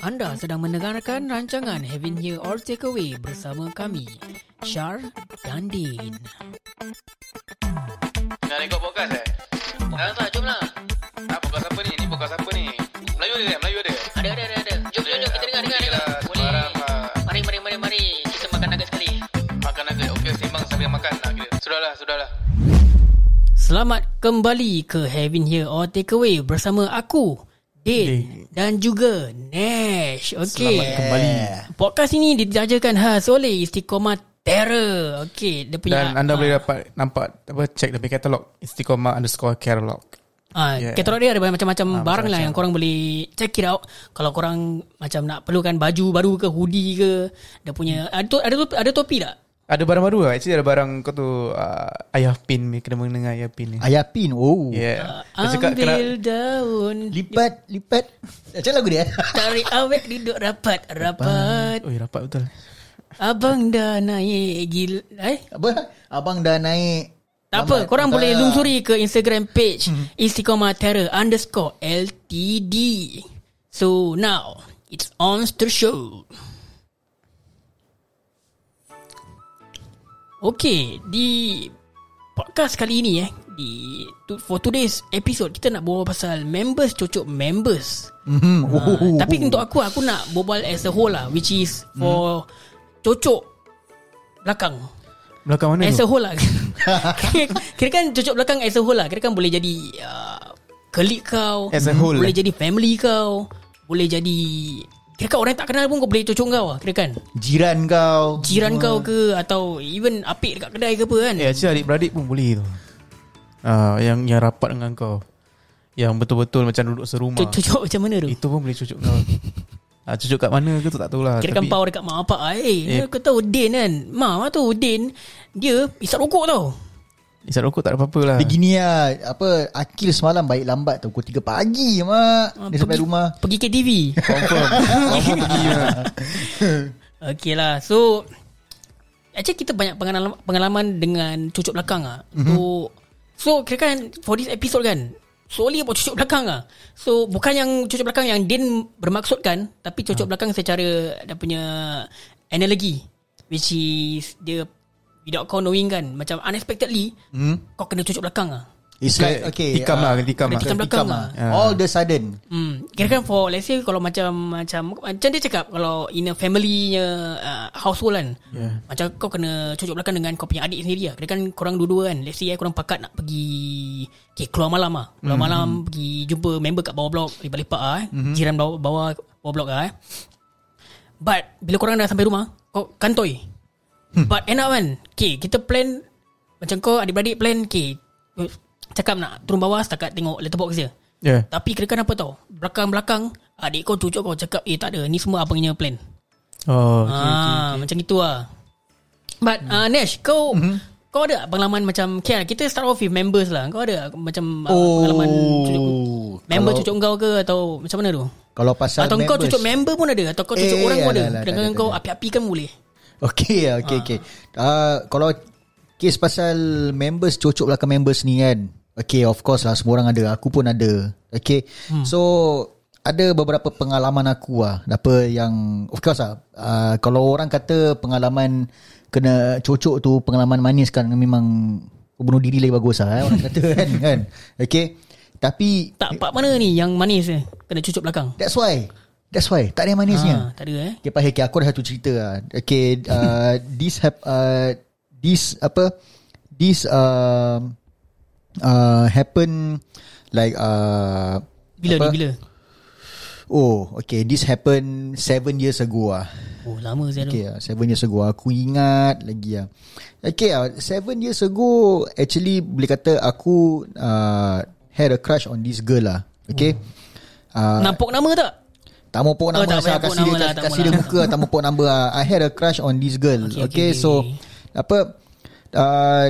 Anda sedang mendengarkan rancangan Having Here or Takeaway bersama kami, Shar dan Din. Nak rekod podcast eh? Tak, tak, jom lah. Ah, podcast apa ni? Ni podcast apa ni? Melayu ada? Melayu ada? Ada, ada, ada. ada. Jom, jom, jom. Kita dengar, dengar, dengar. lah, Boleh. Sebarang ah, Mari, mari, mari, mari. Kita makan nugget sekali. makan nugget. Okey, sembang sambil makan lah. Sudahlah, sudahlah. Selamat kembali ke Having Here or Takeaway bersama aku, Din dan juga Nash. Okey. Selamat kembali. Podcast ini dijajakan khas oleh Istiqomah Terror. Okey, dia punya Dan anda ah, boleh dapat nampak apa check dari katalog Istiqomah underscore catalog. Ah, Yeah. yeah. katalog dia ada macam-macam Ah, barang lah macam-macam. yang korang boleh check it out. Kalau korang macam nak perlukan baju baru ke hoodie ke, dia punya ada to, ada topi, ada topi tak? Ada barang baru lah. Actually ada barang kau tu uh, ayah pin ni kena mendengar ayah pin ni. Ayah pin Oh Yeah. Cakap Ambil kena daun Lipat Lipat Macam lagu dia Tarik awet duduk rapat Rapat Oi rapat betul. Abang dah naik gila Eh Apa Abang dah naik tak apa, korang boleh lungsuri ke Instagram page Istiqomah Terror underscore LTD. So now, it's on the show. Okay, di podcast kali ini eh, di to- for today's episode kita nak berbual pasal members cocok members. Mhm. Uh, tapi untuk aku aku nak berbual as a whole lah which is for cocok belakang. Belakang mana As tu? a whole lah kira, kira kan cocok belakang as a whole lah Kira kan boleh jadi uh, Colleague kau As a whole Boleh lah. jadi family kau Boleh jadi Kira kan orang tak kenal pun Kau boleh cocok kau lah Kira kan Jiran kau Jiran kau ke Atau even apik dekat kedai ke apa kan Eh actually adik-beradik pun boleh tu. Ah yang yang rapat dengan kau. Yang betul-betul macam duduk serumah. Cocok macam mana tu Itu pun boleh cucuk kau. Ah cucuk kat mana ke tu tak tahulah. Kira kan power dekat mak bapak ah. Eh, eh. kau tahu Din kan Mak tu Din Dia isap rokok tau Isap rokok tak ada apa-apa lah. Dia gini lah Apa Akil semalam baik lambat tau Pukul 3 pagi mak Ah, Dia sampai pergi- rumah Pergi KTV Confirm. Confirm pergi lah. Okay lah So Actually kita banyak pengalaman, pengalaman dengan cucuk belakang lah mm-hmm. So So kira kan For this episode kan Solely about cucuk belakang lah So bukan yang cucuk belakang yang Din bermaksudkan Tapi cucuk belakang secara Dia punya Analogi Which is Dia Without kau knowing kan Macam unexpectedly hmm? Kau kena cucuk belakang lah It's like okay Tikam lah, ah, tikam Kena lah. tikam belakang lah Ah. All the sudden Hmm, kira kan for let's say kalau macam macam macam dia cakap kalau in a family-nya uh, household kan. Yeah. Macam kau kena cucuk belakang dengan kau punya adik sendiri lah. Kira kan korang dua-dua kan. Let's say eh, korang pakat nak pergi okay, keluar malam lah. Keluar Hmm. malam pergi jumpa member kat bawah blok, lepak-lepak ah eh. Jiran bawah, bawah bawah blok ah eh. But bila korang dah sampai rumah, kau kantoi. But end up kan, okay, kita plan macam kau adik-beradik plan, okay, cakap nak turun bawah setakat tengok letterbox je. Yeah. Tapi kira kan apa tau? Belakang-belakang Adik kau cucuk kau cakap Eh tak ada Ni semua abangnya plan. Oh, okay, okay, okay, ah, Macam itu lah. But uh, Nash Kau Kau ada pengalaman macam okay, Kita start off with members lah. Kau ada macam uh, Pengalaman cucuk, Member kalau, cucuk kau ke Atau macam mana tu? Kalau pasal Atau kau members- cucuk member pun ada Atau kau cucuk Eh, orang pun ada. alah, alah, Dengan kau api-api kan boleh Okay okay okay uh, Kalau Kes pasal Members Cocok belakang members ni kan. Okay of course lah Semua orang ada. Aku pun ada. Okay hmm. So Ada beberapa pengalaman aku lah. Apa yang Of course lah uh, Kalau orang kata Pengalaman Kena cocok tu Pengalaman manis kan Memang Bunuh diri lagi bagus lah eh, Orang kata kan, kan. Okay Tapi Tak part mana ni Yang manis eh? Kena cucuk belakang? That's why That's why Tak ada yang manisnya ah, Tak ada eh Okay, Pak okay, aku ada satu cerita lah. Okay, uh, this hap, uh, this apa? This uh, uh, happen like uh, Bila apa? ni bila Oh, okay. This happen seven years ago ah. Oh lama saya Okay, uh, seven years ago aku ingat lagi ah. Okay, uh, seven years ago actually boleh kata aku uh, had a crush on this girl lah. Okay. Uh, Nampak nama tak Tak mau pokok Oh, nama tak saya payah pokok kasih dia lah, mau dia lah. muka tak mau pokok number ah. I had a crush on this girl. Okay, Okay, okay, okay, so apa uh,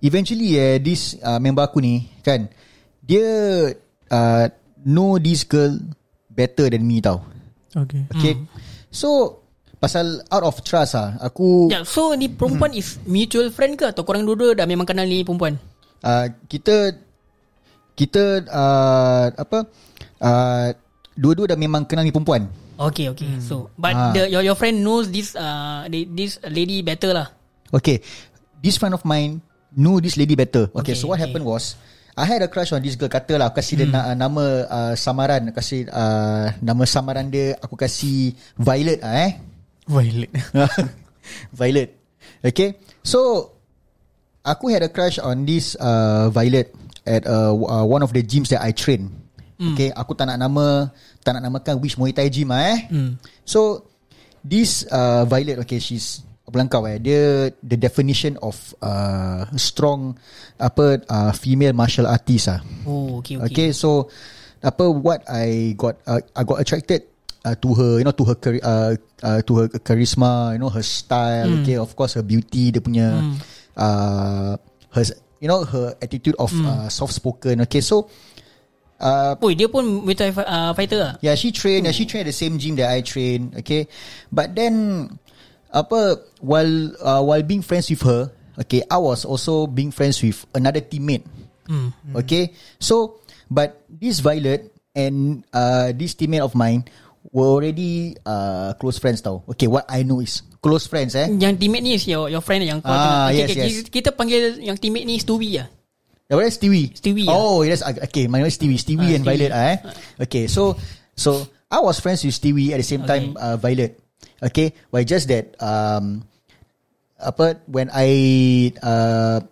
eventually eh this uh, member aku ni kan dia uh, know this girl better than me tau. Okay. Okay. Hmm. So pasal out of trust ah aku Ya, so ni perempuan Hmm. is mutual friend ke atau korang dua-dua dah memang kenal ni perempuan? uh, kita kita uh, apa uh, dua-dua dah memang kenal ni perempuan. Okay okay Hmm. So But Ah. the, your, your friend knows this uh, the- This lady better lah Okay, this friend of mine knew this lady better. Okay, Okay, so what okay. happened was I had a crush on this girl Kata lah Aku kasih dia na- nama uh, Samaran Kasih uh, Nama samaran dia Aku kasih Violet ah, eh Violet. Violet Okay So Aku had a crush on this uh, Violet At uh, uh, one of the gyms that I train Okay Aku tak nak nama Tak nak namakan which Muay Thai gym ah, eh. So This uh, Violet Okay she's Apa bilang kau eh. Dia The definition of uh, Strong Apa uh, Female martial artist ah. Oh okay okay, Okay, so apa what I got uh, I got attracted uh, to her, you know, to her uh, uh, to her charisma, you know, her style. Okay, of course her beauty, dia punya uh, her you know her attitude of uh, soft spoken. Okay, so uh, Oi, dia pun Muay Thai uh, fighter lah Yeah, she train. Yeah, she train at the same gym that I train. Okay, but then apa while uh, while being friends with her, okay, I was also being friends with another teammate. Okay, so but this Violet and uh, this teammate of mine were already uh, close friends tau. Okay, what I know is close friends eh. Yang teammate ni is your, your friend yang kau Ah, tengok. yes, okay, yes. Kita, kita panggil yang teammate ni Stewie lah Yeah, what is Stewie? Stewie, Oh, yes. Okay, my name is Stewie. Stewie Ah, and Stewie. Violet. Ah, eh? Okay, so so I was friends with Stewie at the same time uh, Violet. Okay, but just that um apa when I uh,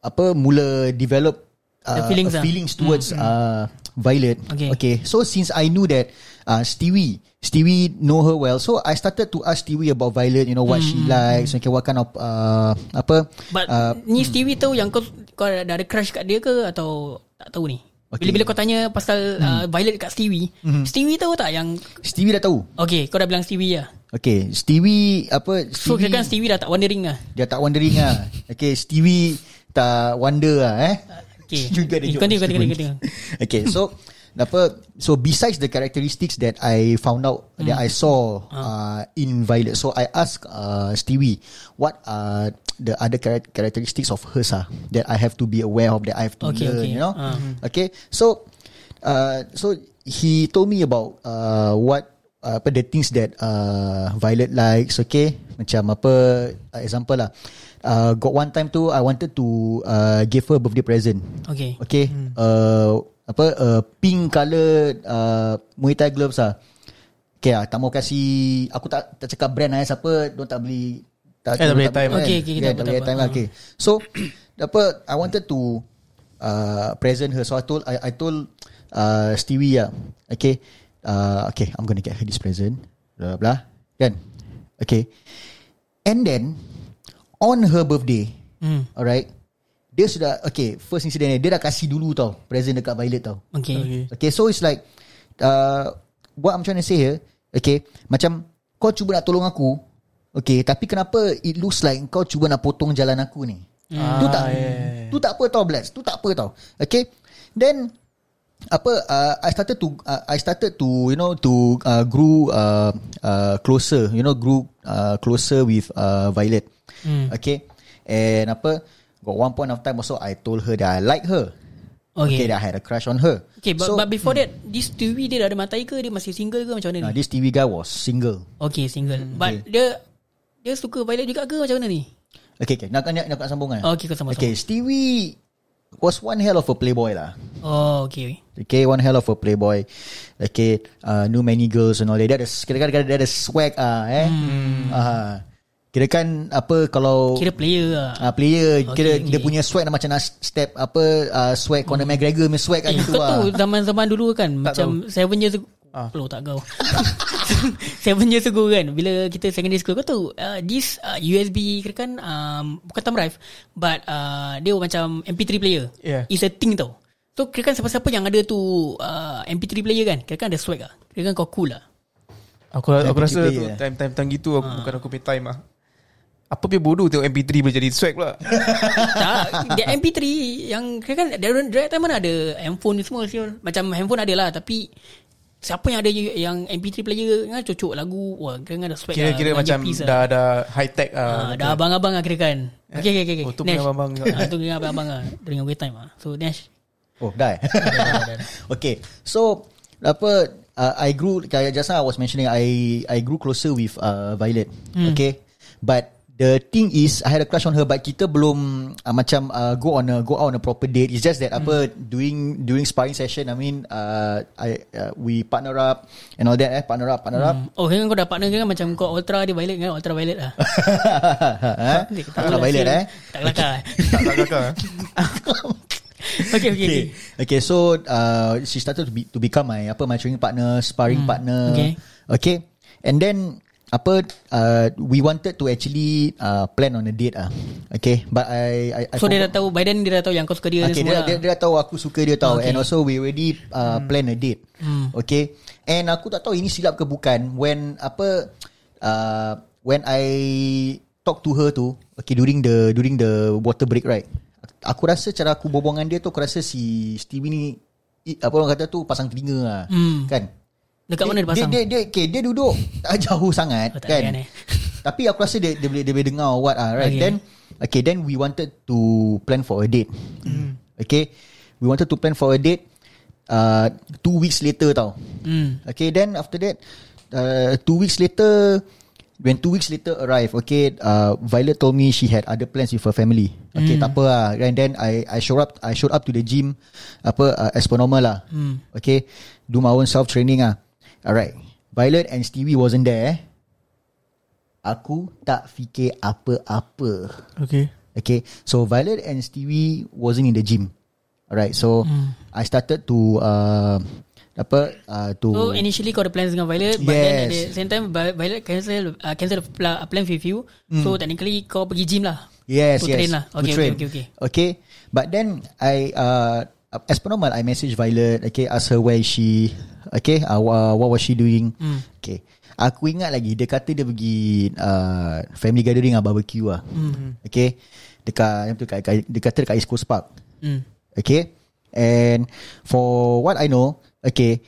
apa mula develop uh, The feelings ah. feelings towards uh, Violet. Okay. okay, so since I knew that uh, Stewie Stewie know her well, so I started to ask Stewie about Violet. You know what she likes. Okay, what kind of uh, apa? But uh, ni Stewie tahu yang kau kau dah ada crush kat dia ke atau tak tahu ni? Okay. Bila-bila kau tanya pasal uh, Violet kat Stewie, Stewie tahu tak yang Stevie dah tahu. Okay, kau dah bilang Stewie lah. Okay, Stevie apa? So kira kan Stewie dah tak wondering lah. dia tak wondering lah. Okay, Stevie tak wonder lah eh. Okay. Juga ada joke. continue, continue, continue. okay, so apa? So besides the characteristics that I found out that I saw uh, in Violet, so I asked uh, Stevie what are the other chara- characteristics of hers ah that I have to be aware of that I have to Okay, learn, okay. you know? Ah. Okay, so uh, so he told me about uh, what uh, apa the things that uh, Violet likes. Okay, macam apa uh, example lah. Uh, got one time tu I wanted to uh, give her a birthday present. Okay. Okay, uh, apa uh, pink colour uh, Muay Thai gloves ah. Okay ah, tak mau kasih aku tak tak cakap brand lah eh, siapa dia tak beli tak, Eh, tak beli time. brand. Okay, okay, kita yeah, apa, tak time lah. Okay. So apa I wanted to uh, present her so I told I, I told uh, Stewie ah. Okay. Uh, okay, I'm gonna get her this present. Blah blah. Kan? Okay. And then on her birthday, Hmm. alright, dia sudah okay. First incident ni dia dah kasih dulu tau present dekat Violet tau. Okay. Okay. Okay, so it's like uh, what I'm trying to say here, okay, macam kau cuba nak tolong aku, okay, tapi kenapa it looks like kau cuba nak potong jalan aku ni? Tu tak, tu tak apa tau, Bless. Tu tak apa tau. Okay, then apa uh, I started to uh, I started to you know to uh, grew uh, uh, closer you know grew uh, closer with uh, Violet Hmm. okay and apa got one point of time also I told her that I like her Okay. that I had a crush on her Okay, but, so but before that, this Stewie dia dah ada matai ke? Dia masih single ke macam mana ni? this TV guy was single Okay, single. Hmm, But dia dia suka Violet juga ke macam mana ni? okay okay nak nak, nak, nak sambung kan Oh, okay, kau sama okay Stevie was one hell of a playboy lah Oh, okay. Okay, one hell of a playboy. Okay, uh, knew many girls and all that. Dia ada, kira-kira dia ada swag ah, eh. Hmm. Uh, kira kan apa kalau Kira player lah. uh, player Okay, kira okay. dia punya swag dah macam nak step apa uh, swag Conor McGregor punya swag kan Eh, gitu kau lah. tahu zaman-zaman dulu kan Macam seven years ago Ah. Peluk tak kau Seven years ago kan Bila kita secondary school Kau tahu uh, This uh, USB Kira kan um, Bukan thumb drive But uh, Dia macam MP3 player Yeah. It's a thing tau So kira kan siapa-siapa yang ada tu uh, MP3 player kan Kira kan ada swag lah Kira kan kau cool lah Aku aku MP3 rasa tu time-time time gitu aku bukan aku punya time ah. Apa dia bodoh tengok MP3 boleh jadi swag pula. tak Dia MP3 Yang kira kan Dia direct time mana ada Handphone ni semua siul. Macam handphone ada lah Tapi Siapa yang ada Yang MP3 player kan Cocok lagu Wah kan ada swag Kira-kira lah, macam earpiece dah ada high tech Ah, ah. dah abang-abang lah kira kan. Okay, okay, okay. okay. Oh, tu punya abang-abang. Ah, tu punya abang-abang lah. During away time lah. So, Nash. Oh, dah. eh? okay. So apa uh, I grew kayak just now I was mentioning I I grew closer with uh, Violet. Okay. But the thing is I had a crush on her but kita belum uh, macam uh, go on a go out on a proper date. It's just that apa during during sparring session I mean uh, I uh, we partner up and all that eh partner up partner up. Hmm. Oh kan kau dah partner kan Macam kau ultra dia violet kan Ultra violet lah ha? Ultra Violet eh. Tak kelakar Tak kelakar eh? Okay okay, okay. Okay. So uh, she started to be to become my apa my training partner, sparring partner. okay. Okay. And then apa uh, we wanted to actually uh, plan on a date ah. Okay, but I I, I So dia dah tahu By then dia dah tahu Yang kau suka dia Okay, semua dia, lah. dia, dia dah tahu aku suka dia tahu Okay. And also we already uh, plan a date. Okay And aku tak tahu ini silap ke bukan. When apa uh, When I Talk to her tu Okay during the During the water break right? Aku rasa cara aku berbual dengan dia tu Aku rasa si Stevie ni Apa orang kata tu Pasang telinga lah. Hmm. Kan Dekat mana dia pasang Dia, dia, okay, dia duduk tak jauh sangat Oh, kan. Tapi aku rasa dia, dia boleh dia boleh dengar what ah right. Okay. Then okay then we wanted to plan for a date. Hmm. Okay. We wanted to plan for a date uh, two weeks later tau. Hmm. Okay then after that uh, two weeks later when two weeks later arrive okay uh, Violet told me she had other plans with her family. Okay Hmm. tak apa lah. And then I I showed up I showed up to the gym apa uh, as per normal lah. Hmm. Okay do my own self training ah. Alright. Violet and Stevie wasn't there. Aku tak fikir apa-apa. Okay Okay, so Violet and Stevie wasn't in the gym. Alright, so Hmm. I started to uh, apa uh, to So initially kau ada plans dengan Violet But then at the Yes. same time Vi- Violet cancel uh, Cancel the pla- plan with you So technically kau pergi gym lah yes to yes train lah. to Okay, train. okay, okay, okay. But then I uh, as per normal I message Violet. Okay, ask her where is she. Okay, uh, wha- what was she doing? Hmm. Okay. Aku ingat lagi dia kata dia pergi uh, family gathering ah barbecue ah. Okay. Dekat dekat, dekat dia kata dekat East Coast Park. Hmm. Okay. And for what I know, okay,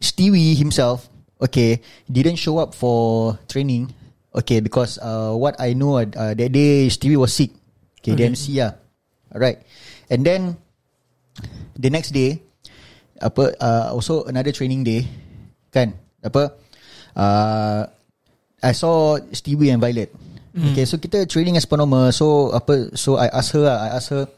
Stewie himself, okay, didn't show up for training. Okay, because uh, what I know uh, that day Stewie was sick. Okay, okay. DMC lah. Alright. And then the next day, apa uh, also another training day, kan? Apa? Uh, I saw Stewie and Violet. Mm. Okay, so kita training as per normal. So apa? So I ask her, I ask her.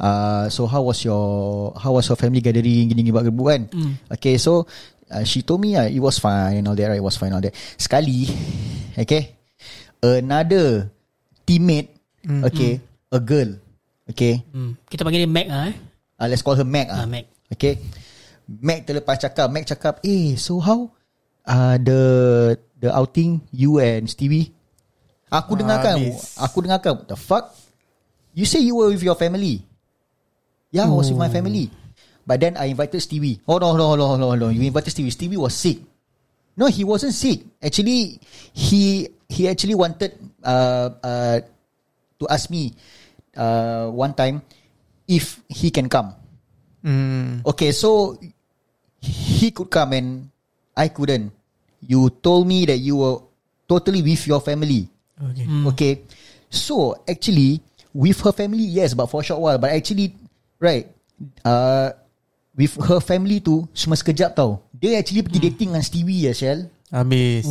Uh, so how was your how was your family gathering gini gini buat kan? Mm. Okay, so uh, she told me uh, it was fine and all that. Right, it was fine all that. Sekali, okay, another teammate, mm. okay, a girl, okay, Hmm. Kita panggil dia Mac lah eh uh, let's call her Mac ah. Ah, Mac. Okay. Mac terlepas cakap, Mac cakap, eh, so how uh, the the outing you and Stevie? Aku dengarkan, Habis. aku dengarkan, what the fuck? You say you were with your family. Yeah, I was with my family. But then I invited Stevie. Oh no, no, no, no, no. You invited Stevie. Stevie was sick. No, he wasn't sick. Actually, he he actually wanted uh uh to ask me uh one time if he can come. Hmm. Okay, so he could come and I couldn't. You told me that you were totally with your family. Okay Okay. So actually, with her family, yes, but for a short while. But actually, right, uh, with her family tu cuma sekejap tau. Dia actually pergi dating dengan Stevie ya, Shell. Habis.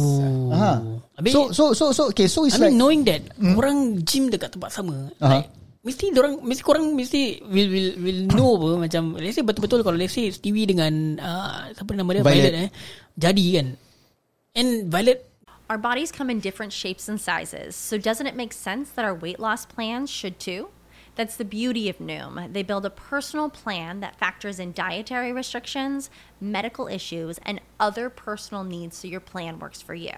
Aha. Habis- So so so so okay, so it's I mean like knowing that Orang gym dekat tempat sama Aha. like, Mesti orang Mesti korang Mesti will will will know apa Macam Let's say betul-betul Kalau let's say Stevie dengan uh, Siapa nama dia Violet. Violet, eh Jadi kan And Violet Our bodies come in different shapes and sizes, so doesn't it make sense that our weight loss plans should too? That's the beauty of Noom. They build a personal plan that factors in dietary restrictions, medical issues, and other personal needs so your plan works for you.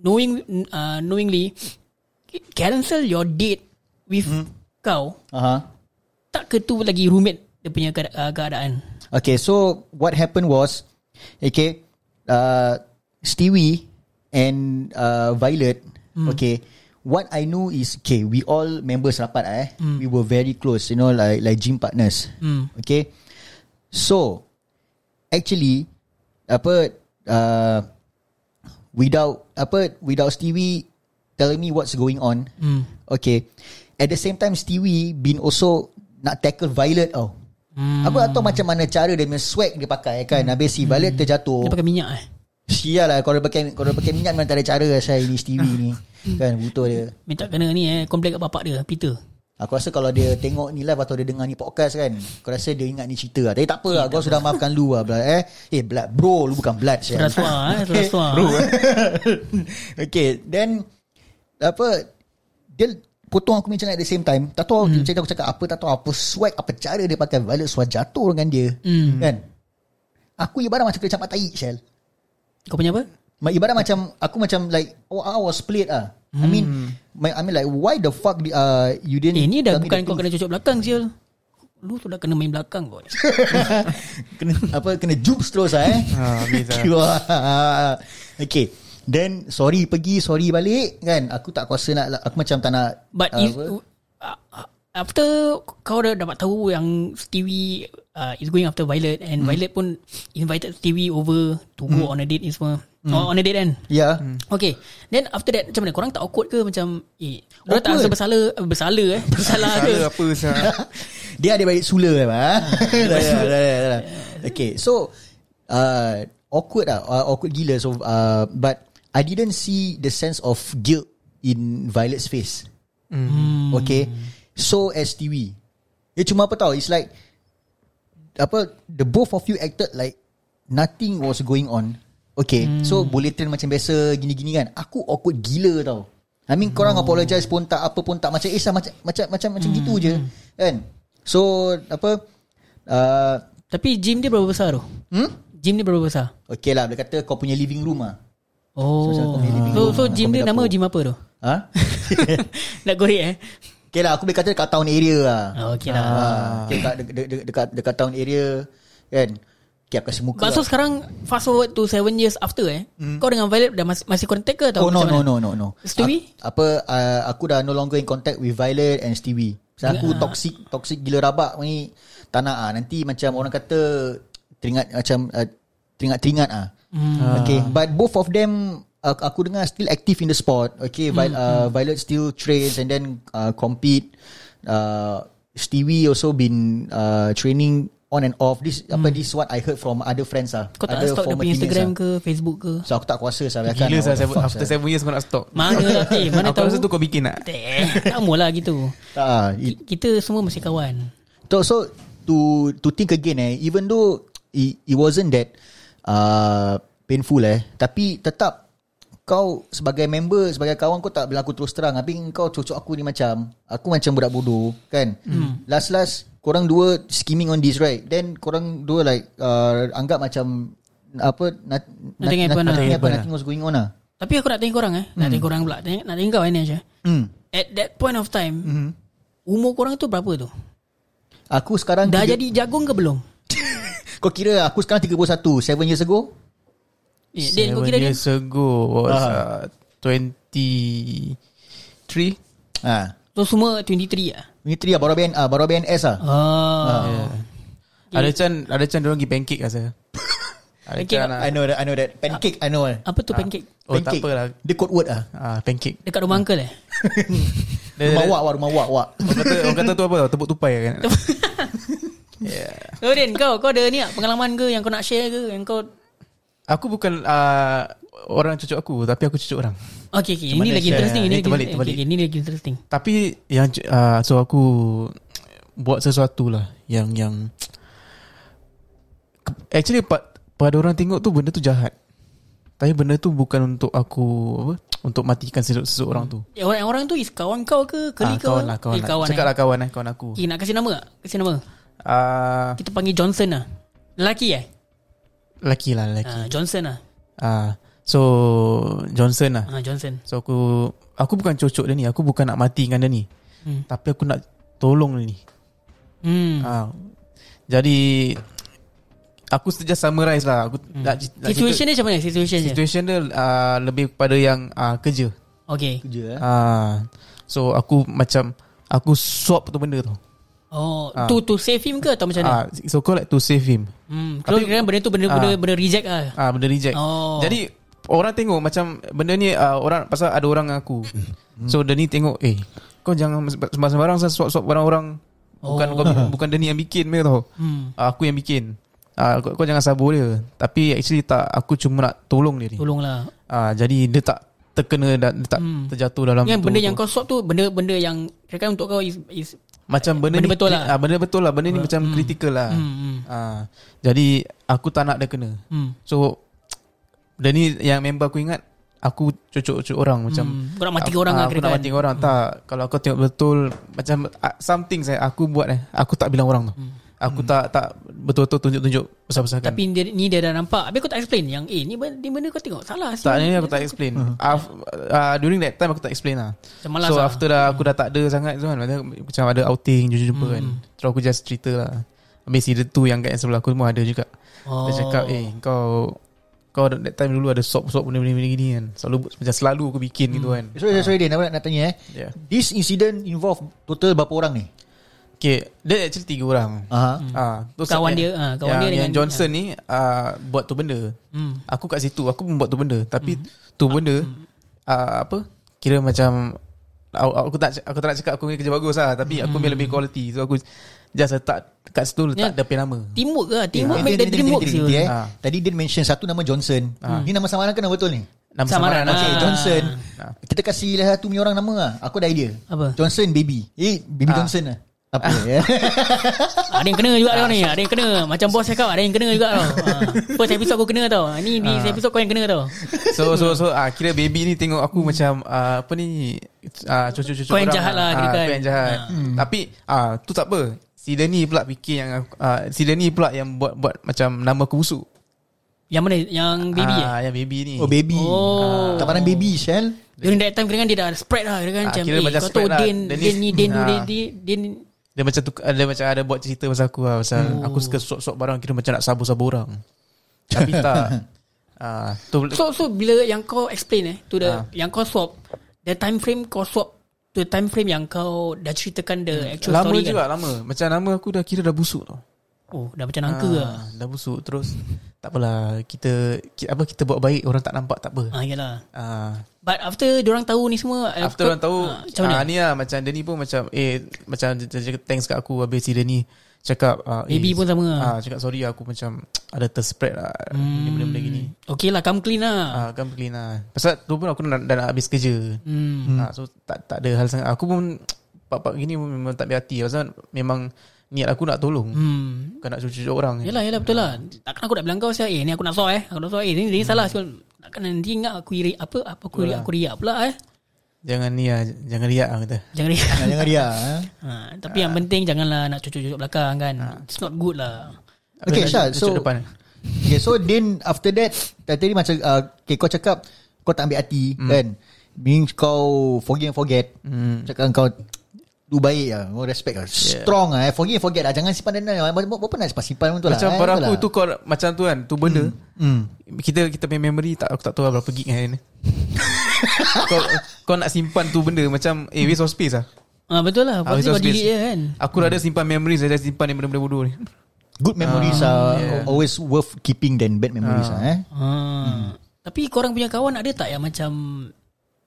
Knowing uh, Knowingly Cancel your date With kau. Aha. Tak ke tu lagi roommate Dia punya keada- uh, keadaan? Okay, so what happened was, okay, uh, Stewie and uh, Violet, okay, what I know is, okay, we all members rapat eh, we were very close, you know, like like gym partners, okay. So, actually, apa, uh, without apa, without Stewie telling me what's going on, okay, at the same time Stewie been also nak tackle Violet tau. Hmm. Aku tak tahu macam mana cara dia punya swag dia pakai kan. Habis si Violet terjatuh. Dia pakai minyak eh Sial lah kalau pakai kalau pakai minyak memang tak ada cara saya ni Stevie ni. Kan butuh dia. Minta kena ni eh Komplain kat bapak dia Peter Aku rasa kalau dia tengok ni live atau dia dengar ni podcast kan, aku rasa dia ingat ni cerita lah. Tapi tak apa lah, kau sudah maafkan lu lah. Blood, eh, eh blood, bro, lu bukan blood. Suar eh suar Bro Okay Then Apa Dia potong aku punya channel at the same time Tak tahu hmm. cerita aku cakap apa Tak tahu apa swag Apa cara dia pakai Violet Suara jatuh dengan dia Hmm. Kan Aku ibarat macam kena campak tai Shell Kau punya apa? Ibarat macam Aku macam like Oh I was split ah. I mean my, I mean like Why the fuck di- uh, You didn't Hmm. Eh ni dah bukan the kau kena cocok belakang sial Lu tu dah kena main belakang kau kena apa kena jumps terus ah, eh. Ha, lah. Okay. Then sorry pergi, sorry balik kan. Aku tak kuasa nak aku macam tak nak But uh, if, uh, After Kau dah dapat tahu Yang Stevie uh, Is going after Violet And Violet pun Invited Stevie over To go on a date ni semua oh, On a date kan Ya. Okay Then after that Macam mana Korang tak awkward ke Macam Eh Korang tak rasa bersalah eh, Bersalah eh Bersalah ke Salah apa sah Dia ada balik sula kan. Ha? dah, dah, dah, dah, dah. Okay. So uh, awkward ah, uh, awkward gila so uh, but I didn't see the sense of guilt in Violet's face. Hmm. Okay. So as TV. Dia cuma apa tau It's like Apa The both of you acted like Nothing was going on Okay Hmm. So boleh turn macam biasa Gini-gini kan. Aku awkward gila tau. I mean korang Oh. apologize pun tak Apa pun tak. Macam Isah macam Macam macam, macam Hmm. gitu je Kan? So Apa uh, Tapi gym dia berapa besar tu? Hmm? Gym dia berapa besar? Okay lah Boleh kata kau punya living room lah Oh. So, living So, so gym dia nama gym apa tu? Ha? Nak gorek eh? Okay lah aku boleh kata dekat town area lah. Oh, okay lah. Ah, okay, dekat, de- de- de- dekat, dekat town area Kan Aku kasi muka But so lah. sekarang Fast forward to 7 years after eh Kau dengan Violet Dah masih, masih contact ke atau Hmm. Oh no no no no no. Stewie? A- apa uh, aku dah no longer in contact with Violet and Stewie. So aku toxic toxic gila rabak ni tak nak ah. Nanti macam orang kata teringat macam uh, teringat-teringat ah. Hmm. Okay, but both of them uh, aku dengar still active in the sport. Okay, Vi- uh, Violet still trains and then uh, compete. Uh, Stewie also been uh, training on and off. This apa this is what I heard from other friends ah. Kau tak Other stalk dia punya Instagram ah. ke Facebook ke So aku tak kuasa saya Gila sah seven, After 7 years kau nak stop Mana lah eh, Mana Aku tahu rasa tu kau bikin nak tak lah gitu Tak ah, it, Kita semua masih kawan So, so to to think again eh, even though it, it wasn't that uh, painful eh, tapi tetap kau sebagai member, sebagai kawan kau tak berlaku terus terang. Tapi kau cocok aku ni macam, aku macam budak bodoh kan. Hmm. Last last korang dua scheming on this right. Then korang dua like uh, anggap macam apa not, Nothing happen lah. nothing, happen, Happen nothing was going on lah. Tapi aku nak tanya korang eh Nak tanya korang pula Tanya- Nak tanya kau Nash eh Hmm. At that point of time Umur korang tu berapa tu Aku sekarang Dah tiga- jadi jagung ke belum Kau kira aku sekarang 31 7 years ago eh, Din kau Seven kira years ago was Ah. uh, 23 Ha. So semua 23 lah Ni tri lah baru BN, uh, baru BNS lah. Ah. yeah. Ada Chan Ada Chan diorang pergi pancake lah saya Ada Pancake lah I know that, I know that. Pancake, I know. Apa tu pancake Oh tak apalah Dia code word lah. ah, Pancake Dekat rumah uncle eh Dia- Rumah wak, wak, rumah wak, wak. Orang kata, orang kata tu apa tau Tepuk tupai kan yeah. So Din kau Kau ada ni tak Pengalaman ke Yang kau nak share ke Yang kau Aku bukan uh, Orang cucuk aku Tapi aku cucuk orang Okay okay Ini lagi share? interesting Ini Ini lagi terbalik, okay, terbalik. okay, Ini lagi interesting Tapi yang uh, So aku Buat sesuatu lah Yang yang Actually pa- Pada orang tengok tu Benda tu jahat Tapi benda tu bukan untuk aku apa? Untuk matikan sese- seseorang tu. Eh, orang, orang tu is kawan kau ke? Keli Ah, kau? kawan lah, kawan eh, lah. kawan Cakap eh. lah kawan eh, kawan aku. Okay, nak kasih nama tak? Kasih nama. Ah, Kita panggil Johnson lah. Lelaki eh? Lelaki lah, lelaki. Ah, Johnson lah. Ah, so Johnson lah. Ah, Johnson. So aku aku bukan cocok dia ni. Aku bukan nak matikan dia ni. Hmm. Tapi aku nak tolong dia ni. Hmm. Ah. Jadi aku just summarize lah. Aku hmm. nak, nak Situation dia macam mana? Situation dia? situation dia uh, lebih kepada yang uh, kerja. Okay. Kerja eh. Ah. So aku macam aku swap tu benda tu. Oh, Ah. to to save him ke atau macam mana? Ah, so call like to save him. Hmm. Tapi- Kalau kira benda tu benda benda, Ah. benda reject lah. Ah benda reject. Oh. Jadi orang tengok macam benda ni uh, orang pasal ada orang dengan aku. So dia ni tengok eh kau jangan sembarang-sembarang saya swap-swap barang-orang. Bukan Oh. kau, bukan dia ni yang bikin dia tau. Hmm. Ah, aku yang bikin. Ah, kau, kau jangan sabur dia. Tapi actually tak aku cuma nak tolong dia ni. Tolonglah. Ah, jadi dia tak terkena dan dia tak Hmm. terjatuh dalam Yang tu- benda tu. yang kau swap tu benda-benda yang kira untuk kau is, is macam benda, benda ni betul lah. Ah, benda betul lah. Benda ni macam Hmm. kritikal lah. hmm, hmm, Ah, jadi aku tak nak dia kena. hmm. So dan ni yang member aku ingat aku cucuk-cucuk orang macam Hmm. Kau nak mati aku, orang ah, lah aku nak mati orang tak kalau kau tengok betul macam something saya aku buat eh aku tak bilang orang tu aku tak tak betul-betul tunjuk-tunjuk besar-besarkan. Hmm. Tapi dia, ni dia dah nampak. Habis kau tak explain. Yang eh ni benda, ni benda kau tengok. Salah tak ni aku tak explain. Af, uh, during that time aku tak explain lah. Macam malas so lah. after dah aku dah tak ada sangat tu kan macam ada outing jumpa-jumpa kan. Terus aku just cerita lah. Habis si dia tu yang kat sebelah aku pun ada juga. Oh. Dia cakap eh kau kau that time dulu ada swap-swap benda-benda gini kan. Selalu macam selalu aku bikin gitu kan. Sorry, sorry, Din. Nak, nak tanya eh. Yeah. This incident involve total berapa orang ni? Okay Dia actually tiga orang. Ah, tu Kawan yang- dia, ah, kawan yang, dia yang dengan- Johnson ni ah, buat tu benda. Hmm. Aku kat situ, aku pun buat tu benda. Tapi tu benda ah, apa? Kira macam aku, aku tak aku tak nak cakap aku ni kerja bagus lah, tapi aku punya lebih quality. So aku just letak kat situ Ya. letak dia punya nama. Teamwork lah Teamwork Din, make the dream work eh. Tadi Din mention satu nama Johnson. Ni nama samaran ke nama betul ni? Nama Samaran samaran. Okay, Ah. Johnson. Ah. Kita kasih lah satu punya orang nama lah. Aku ada idea. Apa? Johnson baby. Eh, baby Ah. Johnson lah. Apa ya? Ada yang kena juga tau ni Ada yang kena Macam bos cakap Ada yang kena juga tau ha. First episode aku kena tau Ni di episode kau yang kena tau So so so ah kira baby ni tengok aku macam ah, apa ni ah cucu-cucu Kau yang orang jahat lah, Ah, kira kan. Kau yang jahat. Tapi ah tu tak apa. Si Denny pula fikir yang aku- ah, si Denny pula yang buat buat macam nama aku busuk. Yang mana Yang baby eh ah, yang baby ni. Oh, baby. Oh. Tak pandang baby, Shell. During that time kira kan dia dah spread lah Kira kan Ah, macam kira eh, macam Kau tahu spread lah. Din Dan Din ni- ni Din Ah. Din Din Dia macam tu dia macam ada buat cerita pasal aku lah pasal oh. aku suka swap-swap barang kira macam nak sabur-sabur orang. Tapi tak. ah tu So so bila yang kau explain eh To the Ah. Yang kau swap The time frame kau swap To the time frame yang kau Dah ceritakan the actual lama story juga kan lama. Macam nama aku dah kira dah busuk tau. Oh dah macam nangka lah Ah, dah busuk terus tak apalah kita, kita apa kita buat baik orang tak nampak tak apa. Ah yalah. Ah. But after Diorang tahu ni semua eh, After kau- orang tahu ah, Macam mana? ah, Ni lah macam Dia ni pun macam Eh macam dia, dia cakap thanks kat aku Habis si dia ni Cakap ah, Baby eh, pun sama ah, Cakap sorry aku macam Ada terspread lah hmm. Benda-benda gini. Okay lah come clean lah. Ah, Kan clean lah. Pasal tu pun aku nak, dah nak habis kerja. Hmm. ah, So tak tak ada hal sangat. Aku pun Pak-pak gini pun memang tak berhati. Pasal memang Niat aku nak tolong Hmm. Bukan nak cucu-cucu orang Yelah yelah betul lah Takkan aku nak bilang kau siapa Eh ni aku nak saw eh Aku nak saw eh Ni, ni salah siul Takkan nanti ingat aku iri Apa apa aku iri Aku riak pula eh Jangan ni lah Jangan riak lah kata Jangan riak Jangan jangan dia. eh. ha, Tapi yang penting Janganlah nak cucuk-cucuk belakang kan It's not good lah Okay, Syah, so- depan Okay, so then after that tadi macam uh, okay, kau cakap kau tak ambil hati hmm. kan. Means kau forgive and forget. Hmm. Cakap kau do baik lah. Kau respect lah. Strong lah. Eh. Forgive and forget lah. Jangan simpan dendam. Apa apa nak simpan simpan pun tu lah. Macam eh, pada aku lah. tu kau Macam tu kan Tu benda Hmm. kita kita punya memory tak aku tak tahu lah berapa gig kan kau kau nak simpan tu benda macam eh waste of space lah ah, Betul lah Ah, Pasti waste of kau delete space. je kan aku rather simpan memories daripada simpan yang benda-benda bodoh ni Good memories are yeah. always worth keeping than bad memories Ah. lah. Eh. ha. Tapi korang punya kawan ada tak yang macam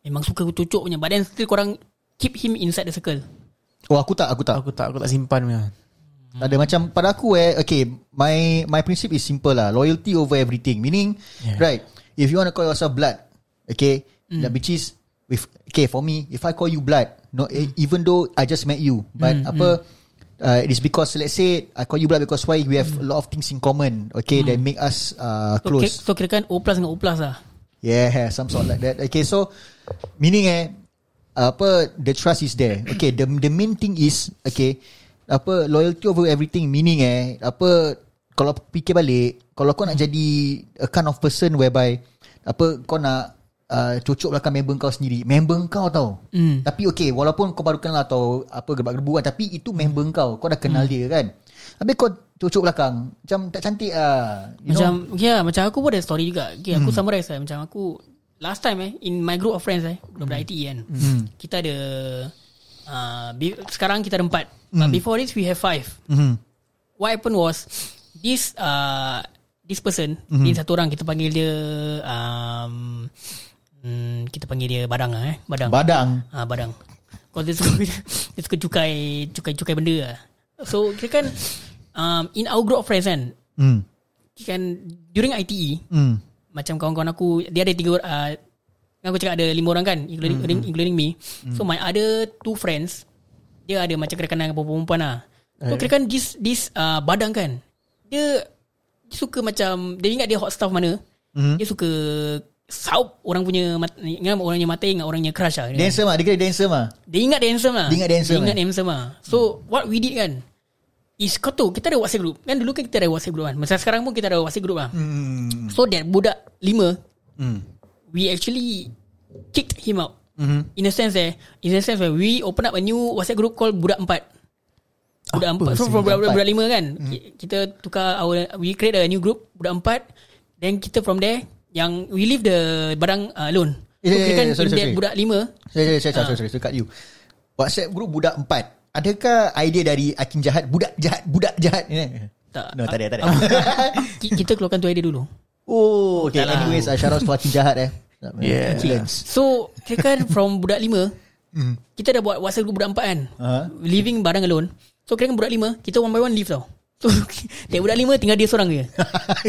Memang suka cucuk punya But then still korang Keep him inside the circle Oh aku tak, aku tak. aku tak aku tak simpan punya Tak ada macam pada aku eh okay my my principle is simple lah loyalty over everything meaning yeah. Right if you want to call yourself blood okay mm. that which is with okay for me if I call you blood no mm. even though I just met you but mm. apa uh, it is because let's say I call you blood because why we have mm. a lot of things in common okay mm. that make us uh, So, close kira, so kira kan O plus dengan O plus lah Yeah, some sort like that. Okay, so meaning eh apa the trust is there. Okay, the the main thing is okay apa loyalty over everything meaning eh apa kalau fikir balik kalau kau nak jadi a kind of person whereby apa kau nak uh, cocok belakang member kau sendiri member kau tau. Mm. tapi okay walaupun kau baru kenal atau apa gerbak-gerbu kan tapi itu member kau. Kau dah kenal dia kan? Habis kau cocok belakang macam tak cantik ah you Macam know? Ya macam aku pun ada story juga. Okay, Aku summarize lah. Macam aku Last time eh In my group of friends eh Budak-budak IT kan. Kita ada uh, be, Sekarang kita ada empat. But before this We have five. Mhm. What happened was This uh, This person Ini satu orang Kita panggil dia um, hmm, Kita panggil dia Badang lah eh Badang. Badang. Ah badang. Kau dia suka dia suka cukai cukai cukai benda lah. So kira kan um, in our group of friends kan, hmm. kira kan during ITE hmm macam kawan-kawan aku dia ada tiga uh, aku cakap ada lima orang kan including including, including me. So my other two friends dia ada macam kedekatan dengan perempuan lah. So kira kan this this uh, badang kan dia, dia suka macam dia ingat dia hot stuff mana. Dia suka saup orang punya mat, ingat orang punya mata ingat orang punya crush lah. Dia handsome ah Dia kira dia handsome ah Dia ingat dia handsome lah Dia ingat dia handsome, Dia ingat eh? dia handsome lah So what we did kan Is kau tahu Kita ada whatsapp group Kan dulu kan kita ada whatsapp group kan Masa sekarang pun kita ada whatsapp group lah hmm. So that budak lima Hmm. We actually Kicked him out Mhm. In a sense eh In a sense where We open up a new whatsapp group Called budak empat Budak Apa empat So from budak, budak budak, lima kan. Ki- Kita tukar our We create a new group Budak empat Then kita from there Yang we leave the Barang uh, alone So Yeah, yeah, kira kan yeah, sorry, sorry. budak lima Saya saya saya Ah. sorry sorry sorry cut you. WhatsApp group budak empat. Adakah idea dari Akin jahat budak jahat budak jahat ni? Tak. No, tak ada tak ada. Ki- Kita keluarkan tu idea dulu oh, okay. Tak. Anyways, uh, shout out to Akin jahat eh. Yeah. Excellence. So Kira kan from budak lima Kita dah buat WhatsApp group budak empat kan Uh-huh. Living barang alone So kira kan budak lima Kita one by one leave tau So Dari budak lima Tinggal dia seorang je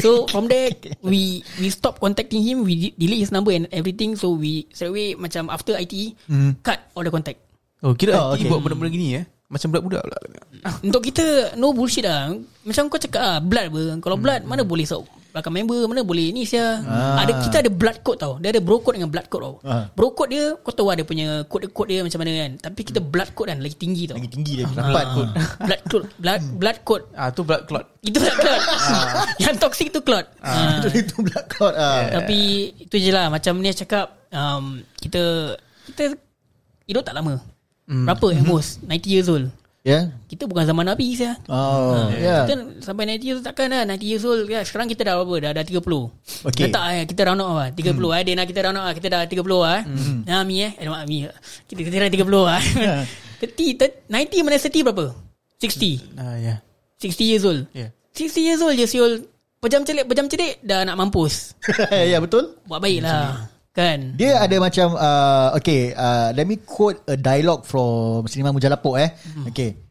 So from there We we stop contacting him We de- delete his number And everything So we Straight away Macam after IT Cut all the contact Oh kira Oh, oh, okay. buat benda-benda gini eh Macam budak-budak pula Untuk kita No bullshit lah. Macam kau cakap lah Blood apa. Kalau blood Mana boleh sok? Belakang member Mana boleh? Ni sia. Ah. ada Kita ada blood code tau. Dia ada bro code dengan blood code tau. Ah. Bro code dia Kau tahu ada punya Code-code dia macam mana kan. Tapi kita blood code kan Lagi tinggi tau. Lagi tinggi dia rapat pun. Blood code Blood, blood code. Ah tu blood clot. Itu blood clot. Yang toxic tu clot. Ah. Itu itu black cloud ah. Tapi Itu je lah. Macam ni cakap um, Kita Kita Hidup tak lama Berapa at most 90 years old. Ya. Kita bukan zaman Nabi sia Oh, ya. Kita sampai 90 years old takkan lah. 90 years old ya, Sekarang kita dah berapa? Dah, dah 30 Okay. Dah tak eh Kita round up lah. 30 hmm. eh Dia nak kita round up lah. Kita dah 30 lah eh hmm. Nah Mi eh. Eh mak Mi Kita, kita dah 30 lah 30, 90 minus 30 berapa? 60 Ah ya. 60 years old. Yeah 60 years old je siul Pejam celik Pejam celik Dah nak mampus. Ya betul. Buat baik lah Kan? Dia ada macam uh, Okay uh, Let me quote a dialogue From Sinema Mujalapok eh. Hmm. Okay.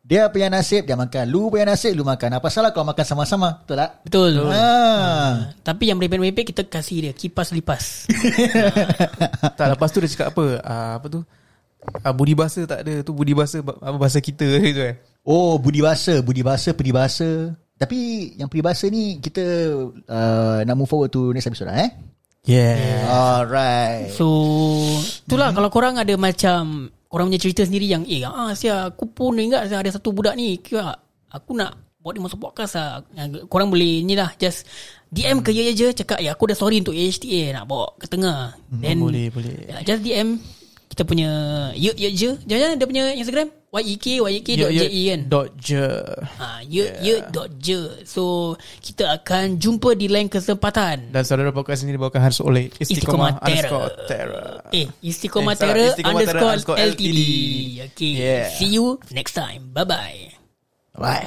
Dia punya nasib Dia makan. Lu punya nasib Lu makan. Apa salah kalau makan sama-sama? Betul tak? Betul. Ah. Tapi yang merepek-merepek Kita kasih dia. Kipas lipas. Tak lepas tu dia cakap apa? Ah, Apa tu? Ah, Budi bahasa tak ada. Tu budi bahasa ba- Apa bahasa kita gitu eh. Oh budi bahasa. Budi bahasa Peribahasa. Tapi Yang peribahasa ni Kita uh, Nak move forward to Next episode lah eh Yeah Alright. So Itulah kalau korang ada macam Korang punya cerita sendiri yang Eh ah, sia, aku pun ingat sia, Ada satu budak ni. Kira Aku nak Buat dia masuk podcast lah. Korang boleh ni lah Just DM ke ye je Cakap ya aku dah sorry untuk HTA Nak bawa ke tengah. Then Boleh boleh. ya, Just DM Kita punya Ye ye je Jangan dia punya Instagram YEK YEK dot Ya, JE kan Dot je Ha, ye ye dot je. So kita akan jumpa di lain kesempatan. Dan saudara podcast ini dibawakan khas oleh Istiqomah underscore Terror Eh, Istiqomah Eh, Istiqomah underscore underscore LTD. LTD. Okay. Yeah. See you next time. Bye-bye. Bye